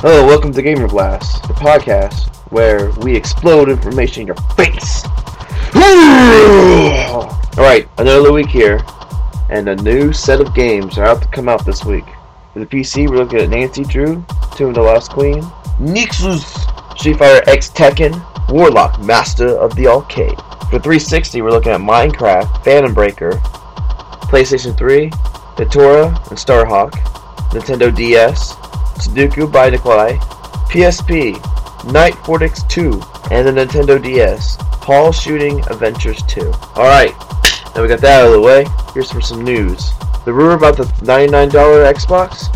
Hello, welcome to Gamer Blast, the podcast where we explode information in your face. Alright, another week here, and a new set of games are out to come out this week. For the PC, we're looking at Nancy Drew, Tomb of the Lost Queen, Nexuiz, Street Fighter X Tekken, Warlock, Master of the Arcane. For 360, we're looking at Minecraft, Phantom Breaker, PlayStation 3, Datura and Starhawk, Nintendo DS, Sudoku by Nikoli, PSP, Night Fortix 2, and the Nintendo DS, Paul Shooting Adventures 2. Alright, now we got that out of the way, here's for some news. The rumor about the $99 Xbox?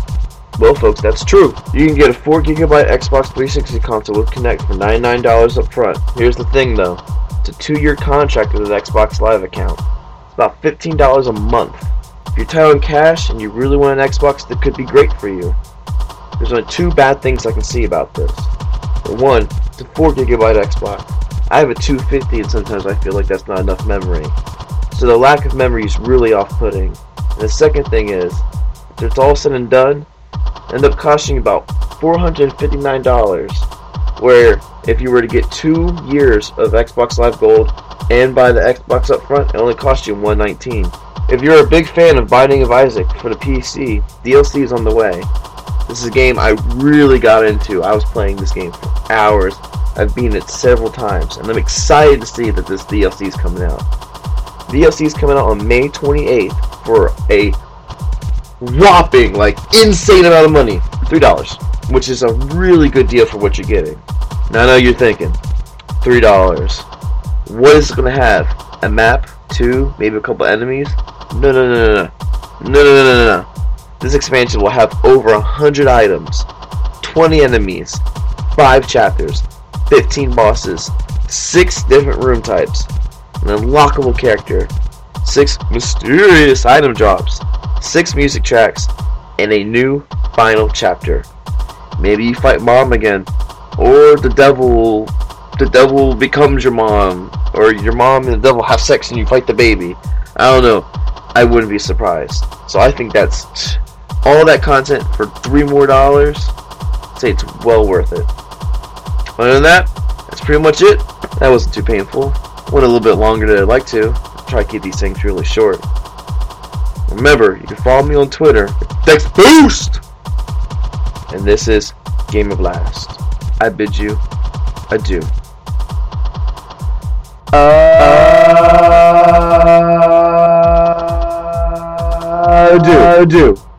Well, folks, that's true. You can get a 4GB Xbox 360 console with Kinect for $99 up front. Here's the thing, though. It's a two-year contract with an Xbox Live account. It's about $15 a month. If you're tight on cash and you really want an Xbox that could be great for you, there's only two bad things I can see about this. One, it's a 4 gigabyte Xbox. I have a 250 and sometimes I feel like that's not enough memory. So the lack of memory is really off-putting. And the second thing is, if it's all said and done, end up costing about $459. Where if you were to get two years of Xbox Live Gold and buy the Xbox up front, it only cost you 119. If you're a big fan of Binding of Isaac for the PC, DLC is on the way. This is a game I really got into. I was playing this game for hours. I've beaten it several times, and I'm excited to see that this DLC is coming out. DLC is coming out on May 28th for a whopping, like, insane amount of money. $3, which is a really good deal for what you're getting. Now I know you're thinking, $3. What is it going to have? A map? Two? Maybe a couple enemies? No, no, no, no, no. No, no, no, no, no. This expansion will have over 100 items, 20 enemies, 5 chapters, 15 bosses, 6 different room types, an unlockable character, 6 mysterious item drops, 6 music tracks, and a new final chapter. Maybe you fight mom again, or the devil the devil becomes your mom, or your mom and the devil have sex and you fight the baby. I don't know. I wouldn't be surprised. So I think that's all that content for three more dollars. I'd say it's well worth it. Other than that, that's pretty much it. That wasn't too painful. Went a little bit longer than I'd like to. Try to keep these things really short. Remember, you can follow me on Twitter, Dex Boost! And this is Gamer Blast. I bid you adieu. Uh, adieu. Adieu.